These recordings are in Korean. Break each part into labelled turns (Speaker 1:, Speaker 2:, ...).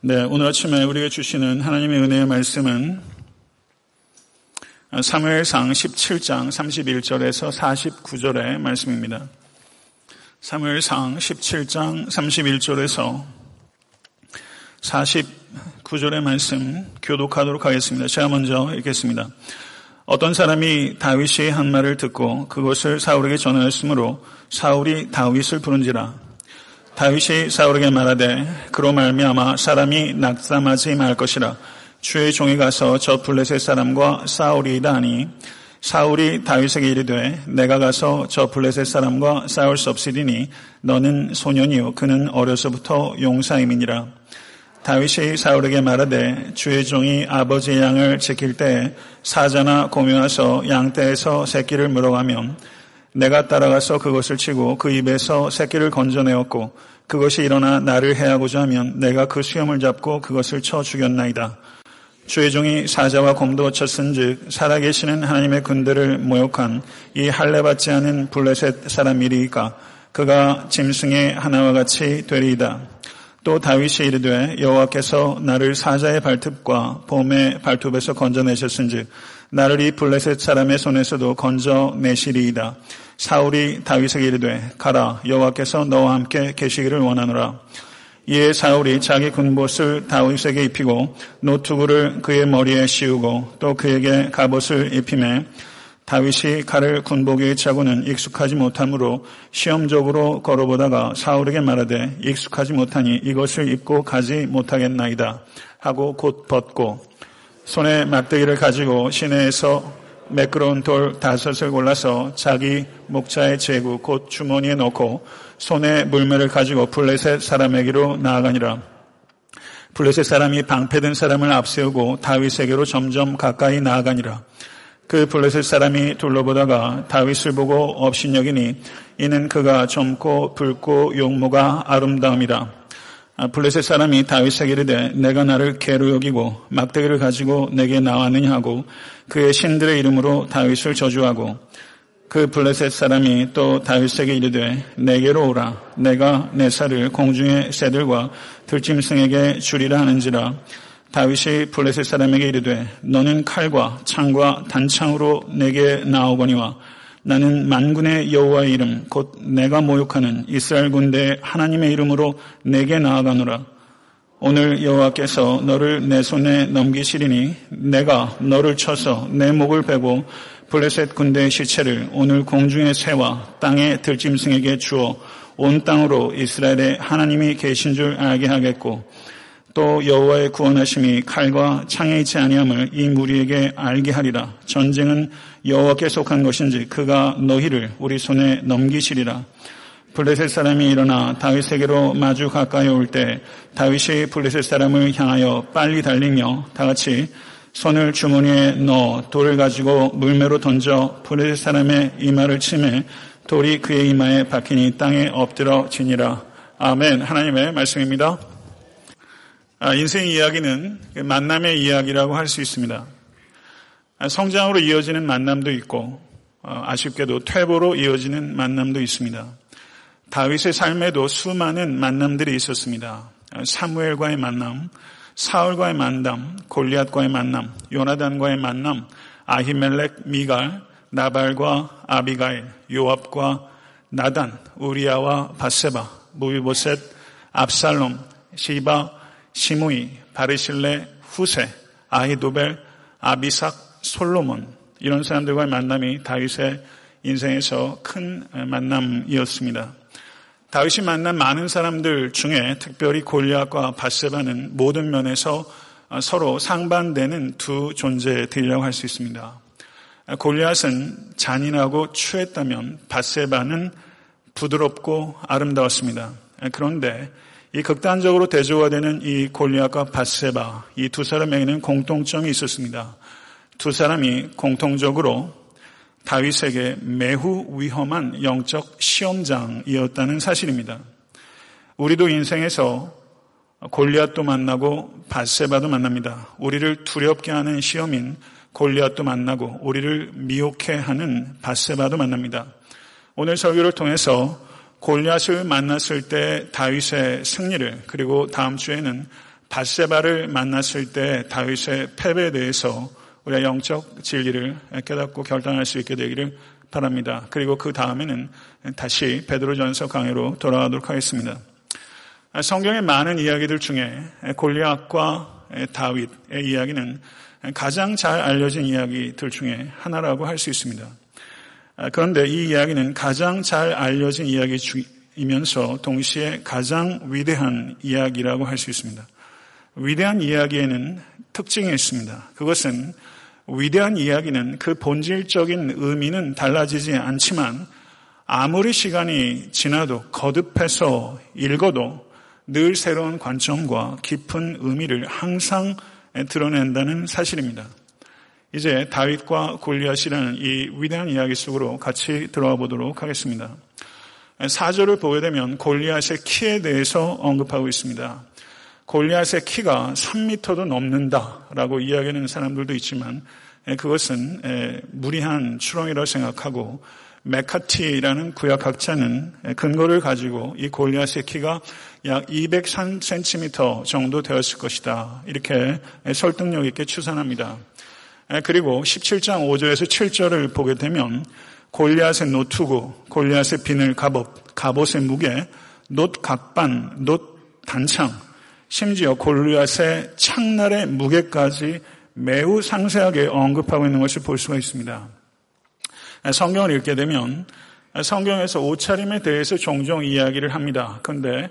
Speaker 1: 네, 오늘 아침에 우리가 주시는 하나님의 은혜의 말씀은 사무엘상 17장 31절에서 49절의 말씀입니다. 사무엘상 17장 31절에서 49절의 말씀 교독하도록 하겠습니다. 제가 먼저 읽겠습니다. 어떤 사람이 다윗이 한 말을 듣고 그것을 사울에게 전하였으므로 사울이 다윗을 부른지라 다윗이 사울에게 말하되 그로 말미암아 사람이 낙담하지 말 것이라. 주의 종이 가서 저 블레셋 사람과 싸우리이다 하니 사울이 다윗에게 이르되 내가 가서 저 블레셋 사람과 싸울 수 없으리니 너는 소년이요 그는 어려서부터 용사임이니라. 다윗이 사울에게 말하되 주의 종이 아버지의 양을 지킬 때 사자나 고명하서 양떼에서 새끼를 물어가면 내가 따라가서 그것을 치고 그 입에서 새끼를 건져내었고 그것이 일어나 나를 해하고자 하면 내가 그 수염을 잡고 그것을 쳐 죽였나이다. 주의 종이 사자와 곰도 쳤은즉 살아계시는 하나님의 군대를 모욕한 이 할례 받지 않은 블레셋 사람이리까 그가 짐승의 하나와 같이 되리이다. 또 다윗이 이르되 여호와께서 나를 사자의 발톱과 봄의 발톱에서 건져내셨은즉 나를 이 블레셋 사람의 손에서도 건져내시리이다. 사울이 다윗에게 이르되 가라 여호와께서 너와 함께 계시기를 원하노라. 이에 사울이 자기 군봇을 다윗에게 입히고 노트구를 그의 머리에 씌우고 또 그에게 갑옷을 입히매 다윗이 칼을 군복에 차고는 익숙하지 못하므로 시험적으로 걸어보다가 사울에게 말하되 익숙하지 못하니 이것을 입고 가지 못하겠나이다 하고 곧 벗고 손에 막대기를 가지고 시내에서 매끄러운 돌 다섯을 골라서 자기 목자의 제구 곧 주머니에 넣고 손에 물매를 가지고 블레셋 사람에게로 나아가니라. 블레셋 사람이 방패든 사람을 앞세우고 다윗에게로 점점 가까이 나아가니라. 그 블레셋 사람이 둘러보다가 다윗을 보고 업신여기니 이는 그가 젊고 붉고 용모가 아름다움이라. 아, 블레셋 사람이 다윗에게 이르되 내가 나를 개로 여기고 막대기를 가지고 내게 나왔느냐 하고 그의 신들의 이름으로 다윗을 저주하고 그 블레셋 사람이 또 다윗에게 이르되 내게로 오라. 내가 내 살을 공중의 새들과 들짐승에게 주리라 하는지라. 다윗이 블레셋 사람에게 이르되 너는 칼과 창과 단창으로 내게 나오거니와 나는 만군의 여호와의 이름 곧 내가 모욕하는 이스라엘 군대 하나님의 이름으로 내게 나아가노라. 오늘 여호와께서 너를 내 손에 넘기시리니 내가 너를 쳐서 내 목을 베고 블레셋 군대의 시체를 오늘 공중의 새와 땅의 들짐승에게 주어 온 땅으로 이스라엘의 하나님이 계신 줄 알게 하겠고 또 여호와의 구원하심이 칼과 창에 있지 아니함을 이 무리에게 알게 하리라. 전쟁은 여호와께 속한 것인지 그가 너희를 우리 손에 넘기시리라. 블레셋 사람이 일어나 다윗에게로 마주 가까이 올 때 다윗이 블레셋 사람을 향하여 빨리 달리며 다 같이 손을 주머니에 넣어 돌을 가지고 물매로 던져 블레셋 사람의 이마를 치매 돌이 그의 이마에 박히니 땅에 엎드러 지니라. 아멘. 하나님의 말씀입니다. 아, 인생 이야기는 그 만남의 이야기라고 할 수 있습니다. 아, 성장으로 이어지는 만남도 있고 어, 아쉽게도 퇴보로 이어지는 만남도 있습니다. 다윗의 삶에도 수많은 만남들이 있었습니다. 아, 사무엘과의 만남, 사울과의 만남, 골리앗과의 만남, 요나단과의 만남, 아히멜렉, 미갈, 나발과 아비가일, 요압과 나단, 우리아와 바세바, 무비보셋, 압살롬, 시바, 시므이, 바르실레, 후세, 아히도벨, 아비삭, 솔로몬 이런 사람들과의 만남이 다윗의 인생에서 큰 만남이었습니다. 다윗이 만난 많은 사람들 중에 특별히 골리앗과 바세바는 모든 면에서 서로 상반되는 두 존재들이라고 할 수 있습니다. 골리앗은 잔인하고 추했다면 바세바는 부드럽고 아름다웠습니다. 그런데 이 극단적으로 대조가 되는 이 골리앗과 바세바 이 두 사람에게는 공통점이 있었습니다. 두 사람이 공통적으로 다윗에게 매우 위험한 영적 시험장이었다는 사실입니다. 우리도 인생에서 골리앗도 만나고 바세바도 만납니다. 우리를 두렵게 하는 시험인 골리앗도 만나고 우리를 미혹해 하는 바세바도 만납니다. 오늘 설교를 통해서 골리앗을 만났을 때 다윗의 승리를 그리고 다음 주에는 바세바를 만났을 때 다윗의 패배에 대해서 우리가 영적 진리를 깨닫고 결단할 수 있게 되기를 바랍니다. 그리고 그 다음에는 다시 베드로전서 강의로 돌아가도록 하겠습니다. 성경의 많은 이야기들 중에 골리앗과 다윗의 이야기는 가장 잘 알려진 이야기들 중에 하나라고 할 수 있습니다. 그런데 이 이야기는 가장 잘 알려진 이야기이면서 동시에 가장 위대한 이야기라고 할 수 있습니다. 위대한 이야기에는 특징이 있습니다. 그것은 위대한 이야기는 그 본질적인 의미는 달라지지 않지만 아무리 시간이 지나도 거듭해서 읽어도 늘 새로운 관점과 깊은 의미를 항상 드러낸다는 사실입니다. 이제 다윗과 골리앗이라는 이 위대한 이야기 속으로 같이 들어가 보도록 하겠습니다. 사절을 보게 되면 골리앗의 키에 대해서 언급하고 있습니다. 골리앗의 키가 3미터도 넘는다라고 이야기하는 사람들도 있지만 그것은 무리한 추론이라고 생각하고 메카티라는 구약학자는 근거를 가지고 이 골리앗의 키가 약 203cm 정도 되었을 것이다. 이렇게 설득력 있게 추산합니다. 그리고 17장 5절에서 7절을 보게 되면 골리앗의 노투구, 골리앗의 비늘 갑옷, 갑옷의 무게, 놋 각반, 놋 단창, 심지어 골리앗의 창날의 무게까지 매우 상세하게 언급하고 있는 것을 볼 수가 있습니다. 성경을 읽게 되면 성경에서 옷차림에 대해서 종종 이야기를 합니다. 그런데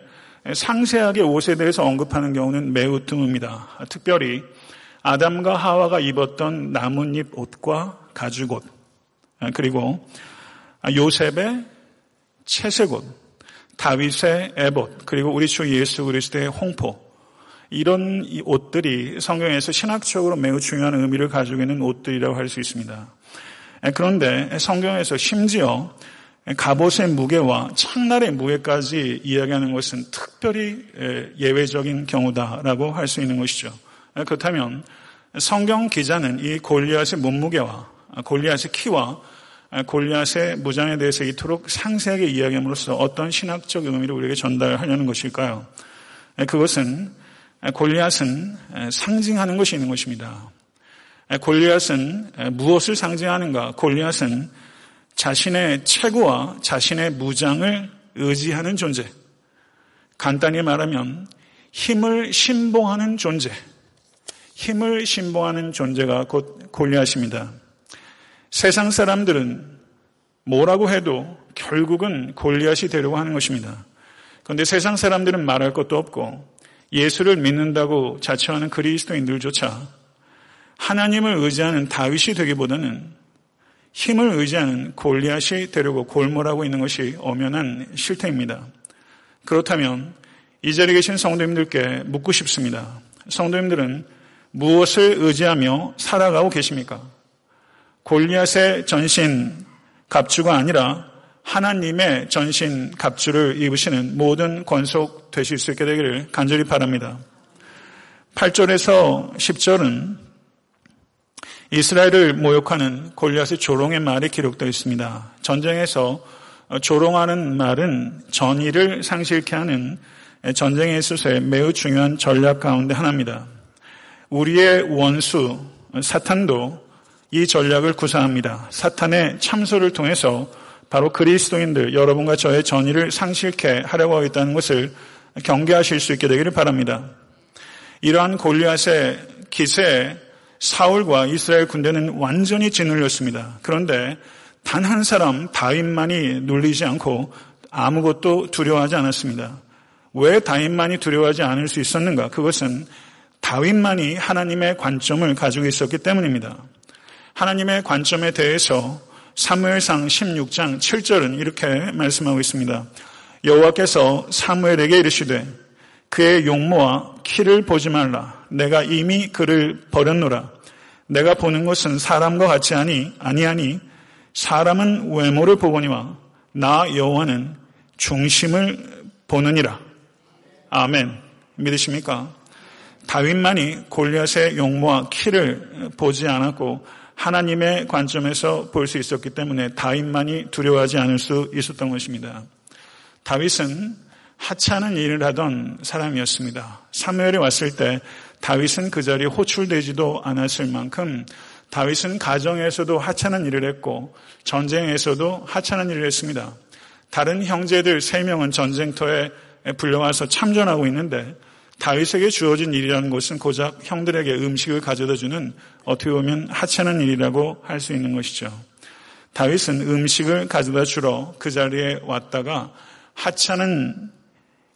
Speaker 1: 상세하게 옷에 대해서 언급하는 경우는 매우 드뭅니다. 특별히 아담과 하와가 입었던 나뭇잎 옷과 가죽 옷, 그리고 요셉의 채색 옷, 다윗의 에봇, 그리고 우리 주 예수 그리스도의 홍포, 이런 옷들이 성경에서 신학적으로 매우 중요한 의미를 가지고 있는 옷들이라고 할 수 있습니다. 그런데 성경에서 심지어 갑옷의 무게와 창날의 무게까지 이야기하는 것은 특별히 예외적인 경우다라고 할 수 있는 것이죠. 그렇다면 성경 기자는 이 골리앗의 몸무게와 골리앗의 키와 골리앗의 무장에 대해서 이토록 상세하게 이야기함으로써 어떤 신학적 의미를 우리에게 전달하려는 것일까요? 그것은 골리앗은 상징하는 것이 있는 것입니다. 골리앗은 무엇을 상징하는가? 골리앗은 자신의 체구와 자신의 무장을 의지하는 존재. 간단히 말하면 힘을 신봉하는 존재. 힘을 신봉하는 존재가 곧 골리앗입니다. 세상 사람들은 뭐라고 해도 결국은 골리앗이 되려고 하는 것입니다. 그런데 세상 사람들은 말할 것도 없고 예수를 믿는다고 자처하는 그리스도인들조차 하나님을 의지하는 다윗이 되기보다는 힘을 의지하는 골리앗이 되려고 골몰하고 있는 것이 엄연한 실태입니다. 그렇다면 이 자리에 계신 성도님들께 묻고 싶습니다. 성도님들은 무엇을 의지하며 살아가고 계십니까? 골리앗의 전신 갑주가 아니라 하나님의 전신 갑주를 입으시는 모든 권속 되실 수 있게 되기를 간절히 바랍니다. 8절에서 10절은 이스라엘을 모욕하는 골리앗의 조롱의 말이 기록되어 있습니다. 전쟁에서 조롱하는 말은 전의를 상실케 하는 전쟁에 있어서의 매우 중요한 전략 가운데 하나입니다. 우리의 원수 사탄도 이 전략을 구사합니다. 사탄의 참소를 통해서 바로 그리스도인들 여러분과 저의 전의를 상실케 하려고 하겠다는 것을 경계하실 수 있게 되기를 바랍니다. 이러한 골리앗의 기세에 사울과 이스라엘 군대는 완전히 짓눌렸습니다. 그런데 단 한 사람 다윗만이 눌리지 않고 아무것도 두려워하지 않았습니다. 왜 다윗만이 두려워하지 않을 수 있었는가? 그것은 다윗만이 하나님의 관점을 가지고 있었기 때문입니다. 하나님의 관점에 대해서 사무엘상 16장 7절은 이렇게 말씀하고 있습니다. 여호와께서 사무엘에게 이르시되 그의 용모와 키를 보지 말라. 내가 이미 그를 버렸노라. 내가 보는 것은 사람과 같이 하니 아니하니 사람은 외모를 보거니와 나 여호와는 중심을 보느니라. 아멘. 믿으십니까? 다윗만이 골리앗의 용모와 키를 보지 않았고 하나님의 관점에서 볼 수 있었기 때문에 다윗만이 두려워하지 않을 수 있었던 것입니다. 다윗은 하찮은 일을 하던 사람이었습니다. 사무엘이 왔을 때 다윗은 그 자리에 호출되지도 않았을 만큼 다윗은 가정에서도 하찮은 일을 했고 전쟁에서도 하찮은 일을 했습니다. 다른 형제들 세 명은 전쟁터에 불려와서 참전하고 있는데 다윗에게 주어진 일이라는 것은 고작 형들에게 음식을 가져다 주는 어떻게 보면 하찮은 일이라고 할 수 있는 것이죠. 다윗은 음식을 가져다 주러 그 자리에 왔다가 하찮은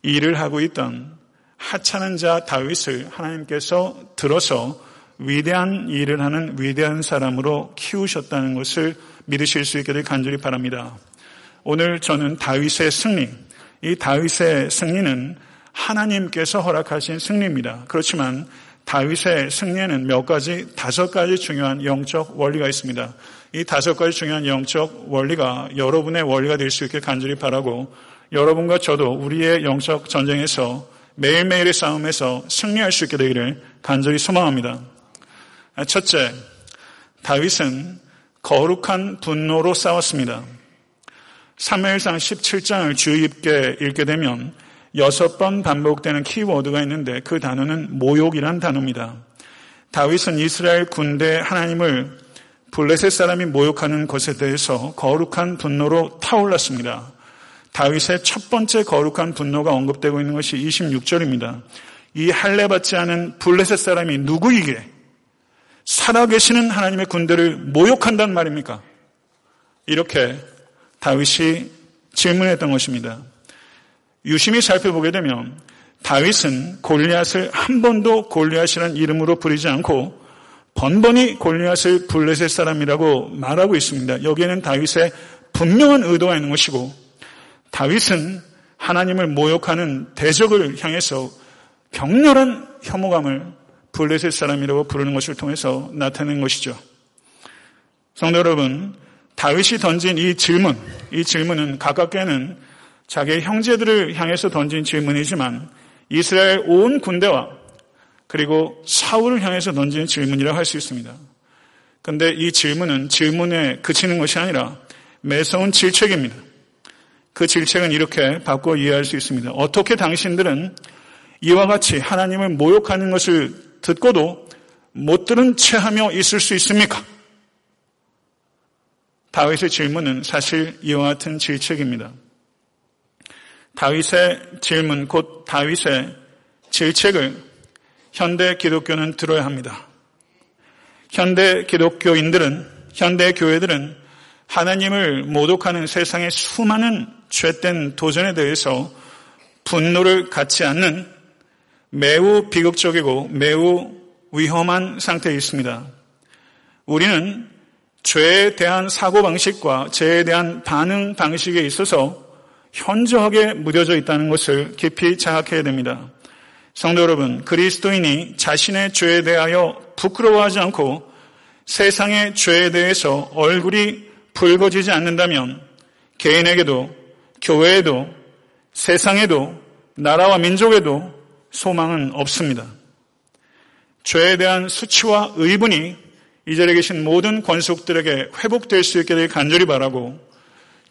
Speaker 1: 일을 하고 있던 하찮은 자 다윗을 하나님께서 들어서 위대한 일을 하는 위대한 사람으로 키우셨다는 것을 믿으실 수 있기를 간절히 바랍니다. 오늘 저는 다윗의 승리, 이 다윗의 승리는 하나님께서 허락하신 승리입니다. 그렇지만 다윗의 승리에는 몇 가지, 다섯 가지 중요한 영적 원리가 있습니다. 이 다섯 가지 중요한 영적 원리가 여러분의 원리가 될 수 있게 간절히 바라고 여러분과 저도 우리의 영적 전쟁에서 매일매일의 싸움에서 승리할 수 있게 되기를 간절히 소망합니다. 첫째, 다윗은 거룩한 분노로 싸웠습니다. 3무엘상 17장을 주의 깊게 읽게 되면 여섯 번 반복되는 키워드가 있는데 그 단어는 모욕이란 단어입니다. 다윗은 이스라엘 군대 하나님을 블레셋 사람이 모욕하는 것에 대해서 거룩한 분노로 타올랐습니다. 다윗의 첫 번째 거룩한 분노가 언급되고 있는 것이 26절입니다. 이 할례 받지 않은 블레셋 사람이 누구이게 살아계시는 하나님의 군대를 모욕한단 말입니까? 이렇게 다윗이 질문했던 것입니다. 유심히 살펴보게 되면 다윗은 골리앗을 한 번도 골리앗이라는 이름으로 부르지 않고 번번이 골리앗을 블레셋 사람이라고 말하고 있습니다. 여기에는 다윗의 분명한 의도가 있는 것이고 다윗은 하나님을 모욕하는 대적을 향해서 격렬한 혐오감을 블레셋 사람이라고 부르는 것을 통해서 나타낸 것이죠. 성도 여러분, 다윗이 던진 이 질문, 이 질문은 가깝게는 자기의 형제들을 향해서 던진 질문이지만 이스라엘 온 군대와 그리고 사울을 향해서 던진 질문이라고 할 수 있습니다. 그런데 이 질문은 질문에 그치는 것이 아니라 매서운 질책입니다. 그 질책은 이렇게 바꿔 이해할 수 있습니다. 어떻게 당신들은 이와 같이 하나님을 모욕하는 것을 듣고도 못 들은 채 하며 있을 수 있습니까? 다윗의 질문은 사실 이와 같은 질책입니다. 다윗의 질문, 곧 다윗의 질책을 현대 기독교는 들어야 합니다. 현대 기독교인들은, 현대 교회들은 하나님을 모독하는 세상의 수많은 죄된 도전에 대해서 분노를 갖지 않는 매우 비극적이고 매우 위험한 상태에 있습니다. 우리는 죄에 대한 사고방식과 죄에 대한 반응 방식에 있어서 현저하게 무뎌져 있다는 것을 깊이 자각해야 됩니다. 성도 여러분, 그리스도인이 자신의 죄에 대하여 부끄러워하지 않고 세상의 죄에 대해서 얼굴이 붉어지지 않는다면 개인에게도 교회에도 세상에도 나라와 민족에도 소망은 없습니다. 죄에 대한 수치와 의분이 이 자리에 계신 모든 권속들에게 회복될 수 있게 되 간절히 바라고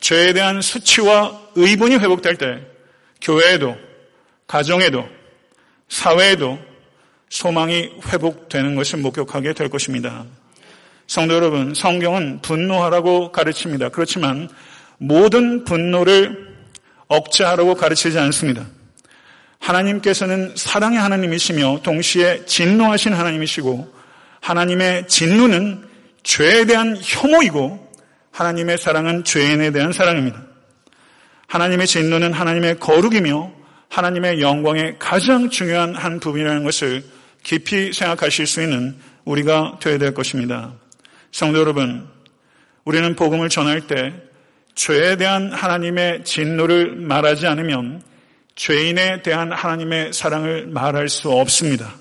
Speaker 1: 죄에 대한 수치와 의분이 회복될 때 교회에도 가정에도 사회에도 소망이 회복되는 것을 목격하게 될 것입니다. 성도 여러분, 성경은 분노하라고 가르칩니다. 그렇지만 모든 분노를 억제하라고 가르치지 않습니다. 하나님께서는 사랑의 하나님이시며 동시에 진노하신 하나님이시고 하나님의 진노는 죄에 대한 혐오이고 하나님의 사랑은 죄인에 대한 사랑입니다. 하나님의 진노는 하나님의 거룩이며 하나님의 영광의 가장 중요한 한 부분이라는 것을 깊이 생각하실 수 있는 우리가 되어야 될 것입니다. 성도 여러분, 우리는 복음을 전할 때 죄에 대한 하나님의 진노를 말하지 않으면 죄인에 대한 하나님의 사랑을 말할 수 없습니다.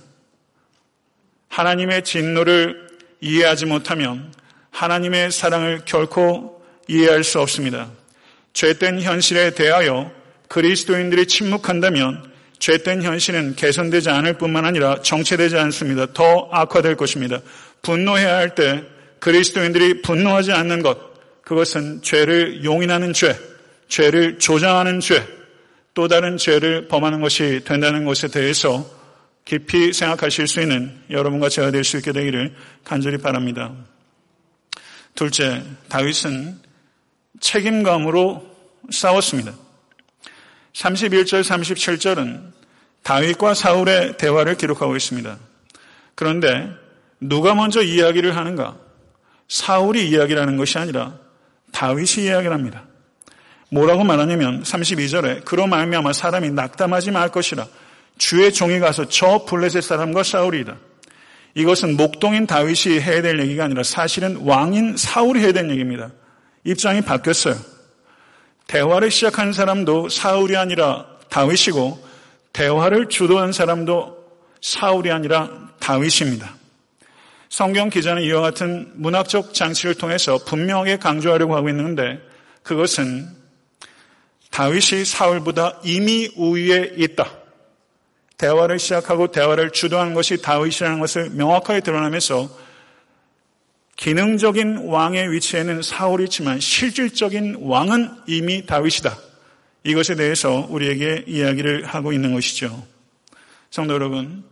Speaker 1: 하나님의 진노를 이해하지 못하면 하나님의 사랑을 결코 이해할 수 없습니다. 죄된 현실에 대하여 그리스도인들이 침묵한다면 죄된 현실은 개선되지 않을 뿐만 아니라 정체되지 않습니다. 더 악화될 것입니다. 분노해야 할 때 그리스도인들이 분노하지 않는 것, 그것은 죄를 용인하는 죄, 죄를 조장하는 죄, 또 다른 죄를 범하는 것이 된다는 것에 대해서 깊이 생각하실 수 있는 여러분과 제가 될 수 있게 되기를 간절히 바랍니다. 둘째, 다윗은 책임감으로 싸웠습니다. 31절, 37절은 다윗과 사울의 대화를 기록하고 있습니다. 그런데 누가 먼저 이야기를 하는가? 사울이 이야기를 하는 것이 아니라 다윗이 이야기를 합니다. 뭐라고 말하냐면 32절에 그로 말미암아 사람이 낙담하지 말 것이라 주의 종이 가서 저 블레셋 사람과 싸우리이다. 이것은 목동인 다윗이 해야 될 얘기가 아니라 사실은 왕인 사울이 해야 될 얘기입니다. 입장이 바뀌었어요. 대화를 시작한 사람도 사울이 아니라 다윗이고 대화를 주도한 사람도 사울이 아니라 다윗입니다. 성경 기자는 이와 같은 문학적 장치를 통해서 분명하게 강조하려고 하고 있는데 그것은 다윗이 사울보다 이미 우위에 있다. 대화를 시작하고 대화를 주도한 것이 다윗이라는 것을 명확하게 드러나면서 기능적인 왕의 위치에는 사울이 있지만 실질적인 왕은 이미 다윗이다. 이것에 대해서 우리에게 이야기를 하고 있는 것이죠. 성도 여러분,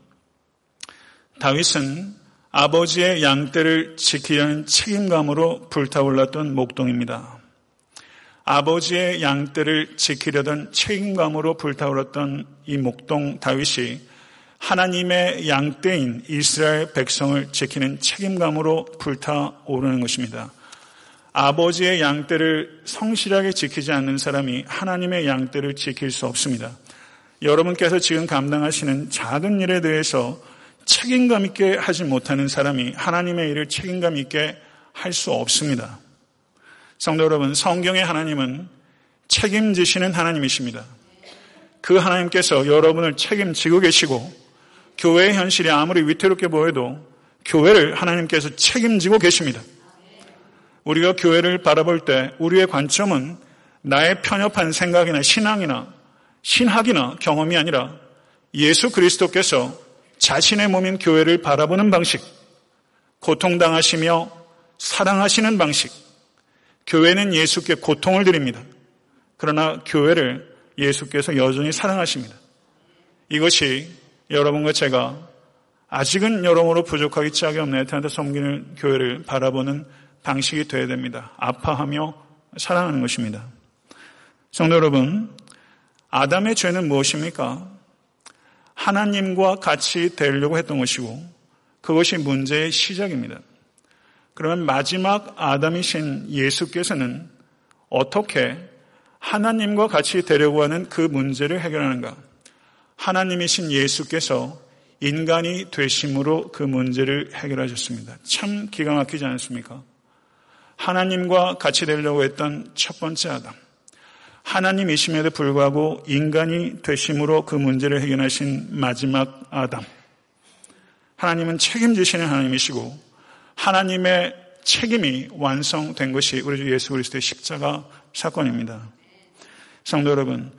Speaker 1: 다윗은 아버지의 양떼를 지키려는 책임감으로 불타올랐던 목동입니다. 아버지의 양떼를 지키려던 책임감으로 불타올랐던 이 목동 다윗이 하나님의 양떼인 이스라엘 백성을 지키는 책임감으로 불타오르는 것입니다. 아버지의 양떼를 성실하게 지키지 않는 사람이 하나님의 양떼를 지킬 수 없습니다. 여러분께서 지금 감당하시는 작은 일에 대해서 책임감 있게 하지 못하는 사람이 하나님의 일을 책임감 있게 할 수 없습니다. 성도 여러분, 성경의 하나님은 책임지시는 하나님이십니다. 그 하나님께서 여러분을 책임지고 계시고 교회의 현실이 아무리 위태롭게 보여도 교회를 하나님께서 책임지고 계십니다. 우리가 교회를 바라볼 때 우리의 관점은 나의 편협한 생각이나 신앙이나 신학이나 경험이 아니라 예수 그리스도께서 자신의 몸인 교회를 바라보는 방식, 고통당하시며 사랑하시는 방식, 교회는 예수께 고통을 드립니다. 그러나 교회를 예수께서 여전히 사랑하십니다. 이것이 여러분과 제가 아직은 여러모로 부족하기 짝이 없는 에탄한테 섬기는 교회를 바라보는 방식이 되어야 됩니다. 아파하며 사랑하는 것입니다. 성도 여러분, 아담의 죄는 무엇입니까? 하나님과 같이 되려고 했던 것이고 그것이 문제의 시작입니다. 그러면 마지막 아담이신 예수께서는 어떻게 하나님과 같이 되려고 하는 그 문제를 해결하는가? 하나님이신 예수께서 인간이 되심으로 그 문제를 해결하셨습니다. 참 기가 막히지 않습니까? 하나님과 같이 되려고 했던 첫 번째 아담. 하나님이심에도 불구하고 인간이 되심으로 그 문제를 해결하신 마지막 아담. 하나님은 책임지시는 하나님이시고 하나님의 책임이 완성된 것이 우리 주 예수 그리스도의 십자가 사건입니다. 성도 여러분,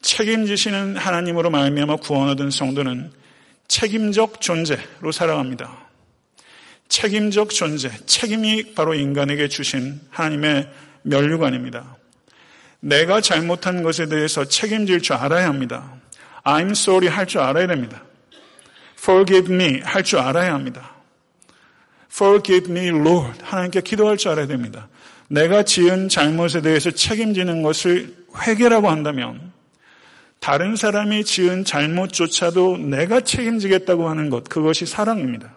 Speaker 1: 책임지시는 하나님으로 말미암아 구원 얻은 성도는 책임적 존재로 살아갑니다. 책임적 존재, 책임이 바로 인간에게 주신 하나님의 면류관입니다. 내가 잘못한 것에 대해서 책임질 줄 알아야 합니다. I'm sorry 할 줄 알아야 됩니다. Forgive me 할 줄 알아야 합니다. Forgive me, Lord. 하나님께 기도할 줄 알아야 됩니다. 내가 지은 잘못에 대해서 책임지는 것을 회개라고 한다면 다른 사람이 지은 잘못조차도 내가 책임지겠다고 하는 것, 그것이 사랑입니다.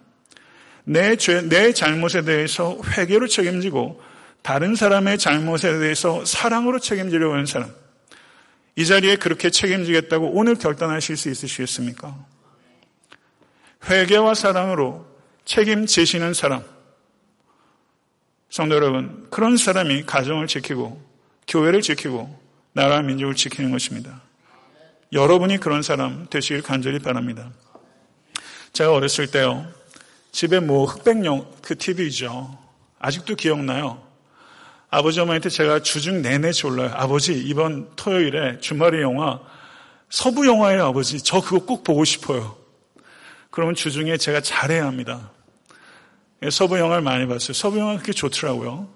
Speaker 1: 내 죄, 내 잘못에 대해서 회개로 책임지고 다른 사람의 잘못에 대해서 사랑으로 책임지려고 하는 사람. 이 자리에 그렇게 책임지겠다고 오늘 결단하실 수 있으시겠습니까? 회개와 사랑으로 책임지시는 사람. 성도 여러분, 그런 사람이 가정을 지키고 교회를 지키고 나라 민족을 지키는 것입니다. 여러분이 그런 사람 되시길 간절히 바랍니다. 제가 어렸을 때요, 집에 뭐 흑백용 그 TV죠. 아직도 기억나요. 아버지 어머니한테 제가 주중 내내 졸라요. 아버지 이번 토요일에 주말의 영화 서부 영화예요 아버지. 저 그거 꼭 보고 싶어요. 그러면 주중에 제가 잘해야 합니다. 예, 서부 영화를 많이 봤어요. 서부 영화 그렇게 좋더라고요.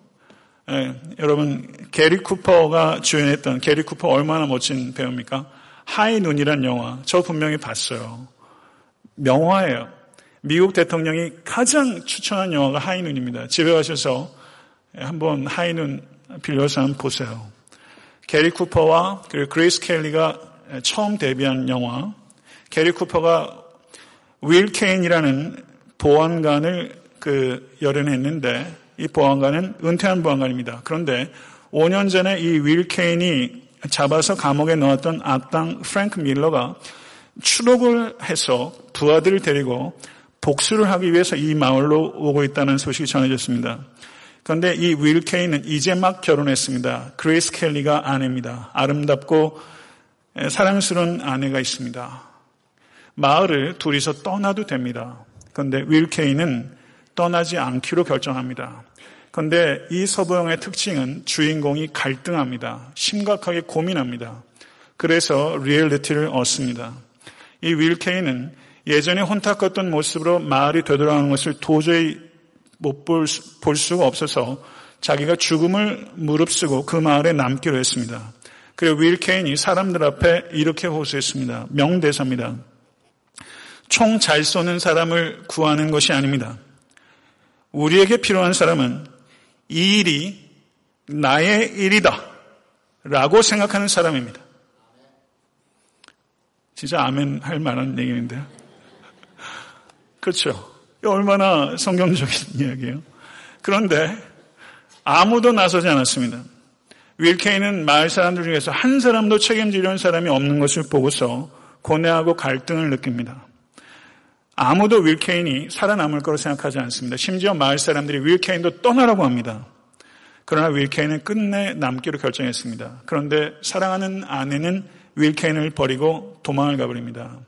Speaker 1: 예, 여러분 게리 쿠퍼가 주연했던 게리 쿠퍼 얼마나 멋진 배우입니까? High Noon이란 영화. 저 분명히 봤어요. 명화예요. 미국 대통령이 가장 추천한 영화가 High Noon입니다. 집에 가셔서 한번 High Noon 빌려서 한번 보세요. 게리 쿠퍼와 그리고 그레이스 켈리가 처음 데뷔한 영화. 게리 쿠퍼가 윌 케인이라는 보안관을 그 열연했는데 이 보안관은 은퇴한 보안관입니다. 그런데 5년 전에 이 윌 케인이 잡아서 감옥에 넣었던 악당 프랭크 밀러가 출옥을 해서 부하들을 데리고 복수를 하기 위해서 이 마을로 오고 있다는 소식이 전해졌습니다. 그런데 이 윌 케인은 이제 막 결혼했습니다. 그레이스 켈리가 아내입니다. 아름답고 사랑스러운 아내가 있습니다. 마을을 둘이서 떠나도 됩니다. 그런데 윌 케인은 떠나지 않기로 결정합니다. 그런데 이 서부영화의 특징은 주인공이 갈등합니다. 심각하게 고민합니다. 그래서 리얼리티를 얻습니다. 이 윌 케인은 예전에 혼탁했던 모습으로 마을이 되돌아가는 것을 도저히 못 볼 수가 없어서 자기가 죽음을 무릅쓰고 그 마을에 남기로 했습니다. 그리고 윌 케인이 사람들 앞에 이렇게 호소했습니다. 명대사입니다. 총 잘 쏘는 사람을 구하는 것이 아닙니다. 우리에게 필요한 사람은 이 일이 나의 일이다. 라고 생각하는 사람입니다. 진짜 아멘 할 만한 얘기인데요. 그렇죠. 얼마나 성경적인 이야기예요. 그런데 아무도 나서지 않았습니다. 윌케이는 마을 사람들 중에서 한 사람도 책임지려는 사람이 없는 것을 보고서 고뇌하고 갈등을 느낍니다. 아무도 윌케인이 살아남을 거로 생각하지 않습니다. 심지어 마을 사람들이 윌케인도 떠나라고 합니다. 그러나 윌케인은 끝내 남기로 결정했습니다. 그런데 사랑하는 아내는 윌케인을 버리고 도망을 가버립니다.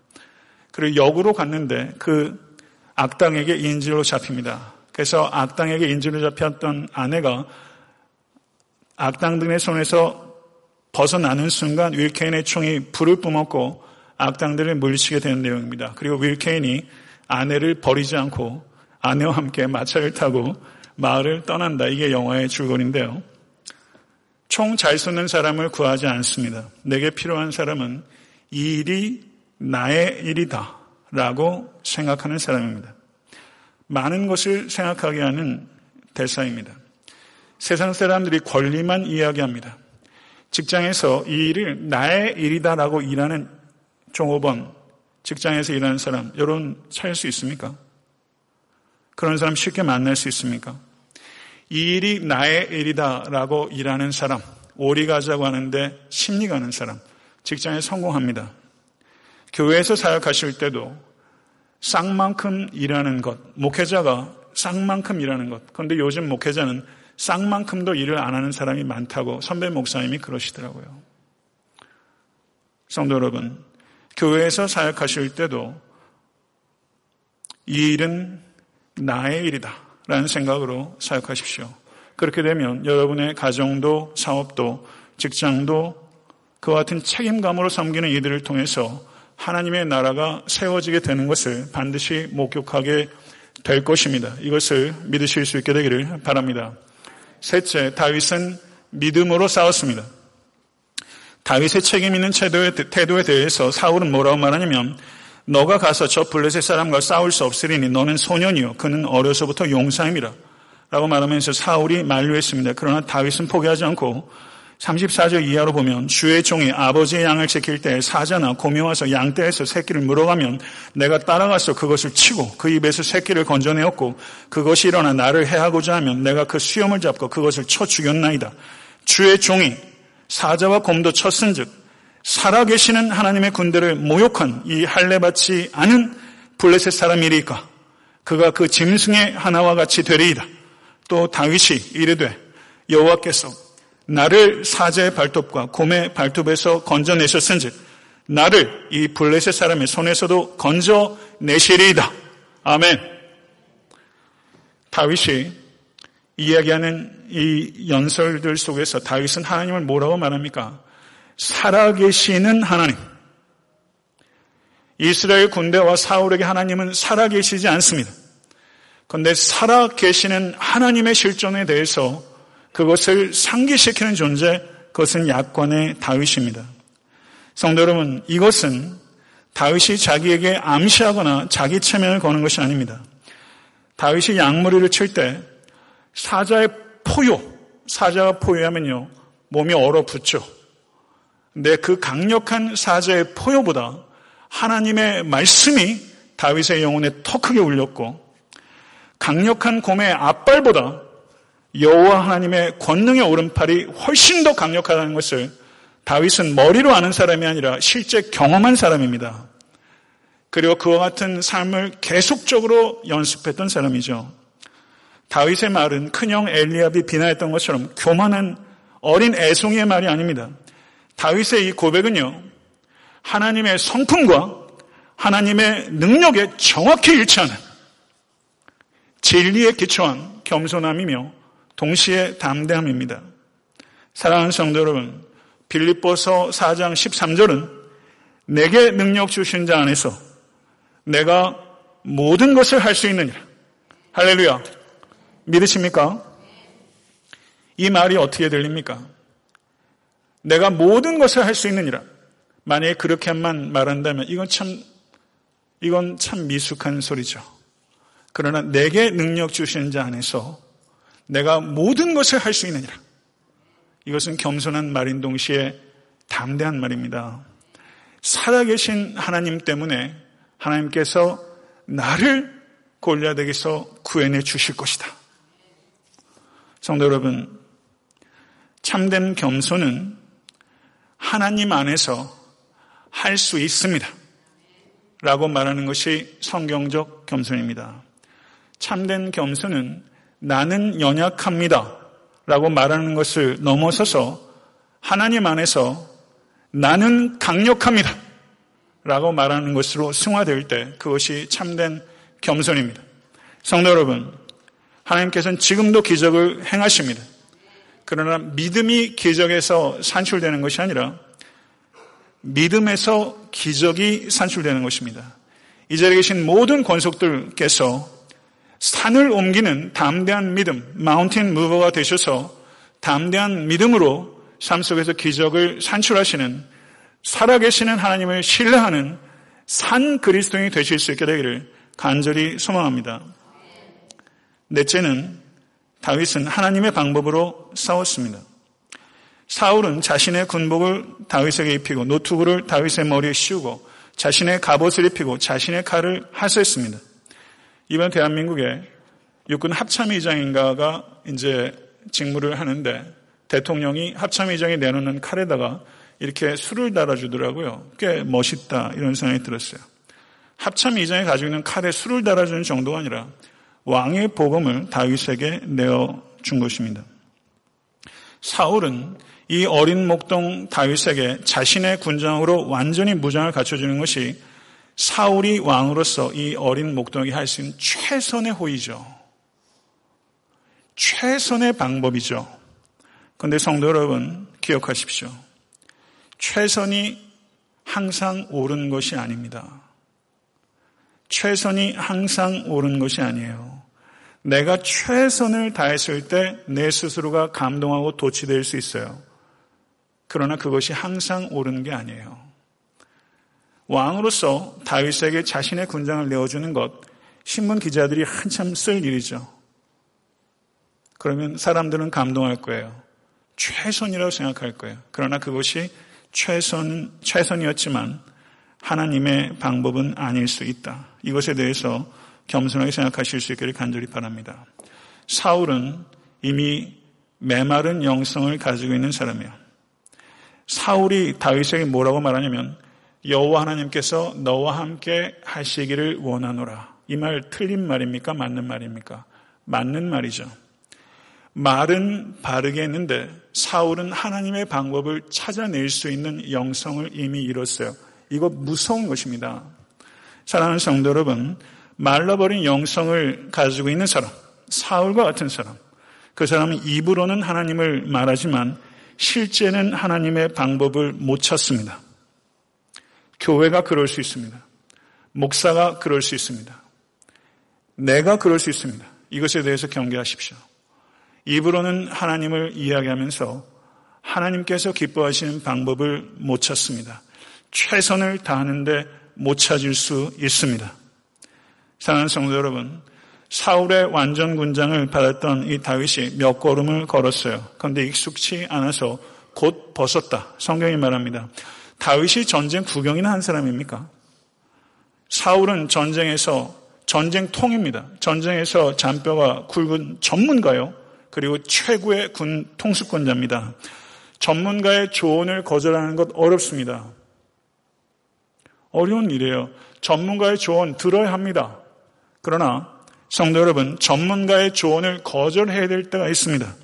Speaker 1: 그리고 역으로 갔는데 그 악당에게 인질로 잡힙니다. 그래서 악당에게 인질로 잡혔던 아내가 악당들의 손에서 벗어나는 순간 윌케인의 총이 불을 뿜었고 악당들을 물리치게 되는 내용입니다. 그리고 윌케인이 아내를 버리지 않고 아내와 함께 마차를 타고 마을을 떠난다. 이게 영화의 줄거리인데요. 총 잘 쏘는 사람을 구하지 않습니다. 내게 필요한 사람은 이 일이 나의 일이다. 라고 생각하는 사람입니다. 많은 것을 생각하게 하는 대사입니다. 세상 사람들이 권리만 이야기합니다. 직장에서 이 일을 나의 일이다라고 일하는 종업원, 직장에서 일하는 사람, 여러분 찾을 수 있습니까? 그런 사람 쉽게 만날 수 있습니까? 이 일이 나의 일이다라고 일하는 사람, 오리 가자고 하는데 심리 가는 사람, 직장에 성공합니다. 교회에서 사역하실 때도 쌍만큼 일하는 것, 목회자가 쌍만큼 일하는 것. 그런데 요즘 목회자는 쌍만큼도 일을 안 하는 사람이 많다고 선배 목사님이 그러시더라고요. 성도 여러분, 교회에서 사역하실 때도 이 일은 나의 일이다. 라는 생각으로 사역하십시오. 그렇게 되면 여러분의 가정도 사업도 직장도 그와 같은 책임감으로 섬기는 이들을 통해서 하나님의 나라가 세워지게 되는 것을 반드시 목격하게 될 것입니다. 이것을 믿으실 수 있게 되기를 바랍니다. 셋째, 다윗은 믿음으로 싸웠습니다. 다윗의 책임 있는 태도에 대해서 사울은 뭐라고 말하냐면 너가 가서 저 블레셋 사람과 싸울 수 없으리니 너는 소년이요 그는 어려서부터 용사임이라 라고 말하면서 사울이 만류했습니다. 그러나 다윗은 포기하지 않고 34절 이하로 보면 주의 종이 아버지의 양을 지킬 때 사자나 곰이 와서 양떼에서 새끼를 물어가면 내가 따라가서 그것을 치고 그 입에서 새끼를 건져내었고 그것이 일어나 나를 해하고자 하면 내가 그 수염을 잡고 그것을 쳐 죽였나이다. 주의 종이 사자와 곰도 쳤은즉 살아계시는 하나님의 군대를 모욕한 이 할례받지 않은 블레셋 사람이리까 그가 그 짐승의 하나와 같이 되리이다. 또 다윗이 이르되 여호와께서 나를 사자의 발톱과 곰의 발톱에서 건져내셨은즉 나를 이 블레셋 사람의 손에서도 건져내시리이다. 아멘. 다윗이 이야기하는 이 연설들 속에서 다윗은 하나님을 뭐라고 말합니까? 살아계시는 하나님. 이스라엘 군대와 사울에게 하나님은 살아계시지 않습니다. 그런데 살아계시는 하나님의 실존에 대해서 그것을 상기시키는 존재, 그것은 약관의 다윗입니다. 성도 여러분, 이것은 다윗이 자기에게 암시하거나 자기 체면을 거는 것이 아닙니다. 다윗이 양머리를 칠 때 사자의 포효, 사자가 포효하면요, 몸이 얼어붙죠. 근데 그 강력한 사자의 포효보다 하나님의 말씀이 다윗의 영혼에 더 크게 울렸고 강력한 곰의 앞발보다 여호와 하나님의 권능의 오른팔이 훨씬 더 강력하다는 것을 다윗은 머리로 아는 사람이 아니라 실제 경험한 사람입니다. 그리고 그와 같은 삶을 계속적으로 연습했던 사람이죠. 다윗의 말은 큰형 엘리압이 비난했던 것처럼 교만한 어린 애송이의 말이 아닙니다. 다윗의 이 고백은요, 하나님의 성품과 하나님의 능력에 정확히 일치하는 진리에 기초한 겸손함이며 동시에 담대함입니다. 사랑하는 성도 여러분, 빌립보서 4장 13절은 내게 능력 주신 자 안에서 내가 모든 것을 할 수 있느니라. 할렐루야. 믿으십니까? 이 말이 어떻게 들립니까? 내가 모든 것을 할 수 있느니라. 만약에 그렇게만 말한다면 이건 참, 이건 참 미숙한 소리죠. 그러나 내게 능력 주신 자 안에서 내가 모든 것을 할 수 있느니라. 이것은 겸손한 말인 동시에 담대한 말입니다. 살아계신 하나님 때문에 하나님께서 나를 골리앗에게서 구해내 주실 것이다. 성도 여러분, 참된 겸손은 하나님 안에서 할 수 있습니다. 라고 말하는 것이 성경적 겸손입니다. 참된 겸손은 나는 연약합니다. 라고 말하는 것을 넘어서서 하나님 안에서 나는 강력합니다. 라고 말하는 것으로 승화될 때 그것이 참된 겸손입니다. 성도 여러분, 하나님께서는 지금도 기적을 행하십니다. 그러나 믿음이 기적에서 산출되는 것이 아니라 믿음에서 기적이 산출되는 것입니다. 이 자리에 계신 모든 권속들께서 산을 옮기는 담대한 믿음, 마운틴 무버가 되셔서 담대한 믿음으로 삶 속에서 기적을 산출하시는 살아계시는 하나님을 신뢰하는 산 그리스도인이 되실 수 있게 되기를 간절히 소망합니다. 넷째는 다윗은 하나님의 방법으로 싸웠습니다. 사울은 자신의 군복을 다윗에게 입히고 노트구를 다윗의 머리에 씌우고 자신의 갑옷을 입히고 자신의 칼을 하소했습니다. 이번 대한민국에 육군 합참의장인가가 이제 직무를 하는데 대통령이 합참의장이 내놓는 칼에다가 이렇게 술을 달아주더라고요. 꽤 멋있다 이런 생각이 들었어요. 합참의장이 가지고 있는 칼에 술을 달아주는 정도가 아니라 왕의 복음을 다윗에게 내어 준 것입니다. 사울은 이 어린 목동 다윗에게 자신의 군장으로 완전히 무장을 갖춰주는 것이 사울이 왕으로서 이 어린 목동에게 할 수 있는 최선의 호의죠. 최선의 방법이죠. 그런데 성도 여러분 기억하십시오. 최선이 항상 옳은 것이 아닙니다. 최선이 항상 옳은 것이 아니에요. 내가 최선을 다했을 때 내 스스로가 감동하고 도취될 수 있어요. 그러나 그것이 항상 옳은 게 아니에요. 왕으로서 다윗에게 자신의 군장을 내어주는 것, 신문 기자들이 한참 쓸 일이죠. 그러면 사람들은 감동할 거예요. 최선이라고 생각할 거예요. 그러나 그것이 최선, 최선이었지만 하나님의 방법은 아닐 수 있다. 이것에 대해서 겸손하게 생각하실 수 있기를 간절히 바랍니다. 사울은 이미 메마른 영성을 가지고 있는 사람이에요. 사울이 다윗에게 뭐라고 말하냐면 여호와 하나님께서 너와 함께 하시기를 원하노라. 이 말 틀린 말입니까? 맞는 말입니까? 맞는 말이죠. 말은 바르게 했는데 사울은 하나님의 방법을 찾아낼 수 있는 영성을 이미 이뤘어요. 이거 무서운 것입니다. 사랑하는 성도 여러분, 말라버린 영성을 가지고 있는 사람, 사울과 같은 사람, 그 사람은 입으로는 하나님을 말하지만 실제는 하나님의 방법을 못 찾습니다. 교회가 그럴 수 있습니다. 목사가 그럴 수 있습니다. 내가 그럴 수 있습니다. 이것에 대해서 경계하십시오. 입으로는 하나님을 이야기하면서 하나님께서 기뻐하시는 방법을 못 찾습니다. 최선을 다하는데 못 찾을 수 있습니다. 사랑하는 성도 여러분, 사울의 완전 군장을 받았던 이 다윗이 몇 걸음을 걸었어요. 그런데 익숙치 않아서 곧 벗었다. 성경이 말합니다. 다윗이 전쟁 구경이나 한 사람입니까? 사울은 전쟁에서 전쟁통입니다. 전쟁에서 잔뼈가 굵은 전문가요. 그리고 최고의 군 통수권자입니다. 전문가의 조언을 거절하는 것 어렵습니다. 어려운 일이에요. 전문가의 조언 들어야 합니다. 그러나 성도 여러분, 전문가의 조언을 거절해야 될 때가 있습니다.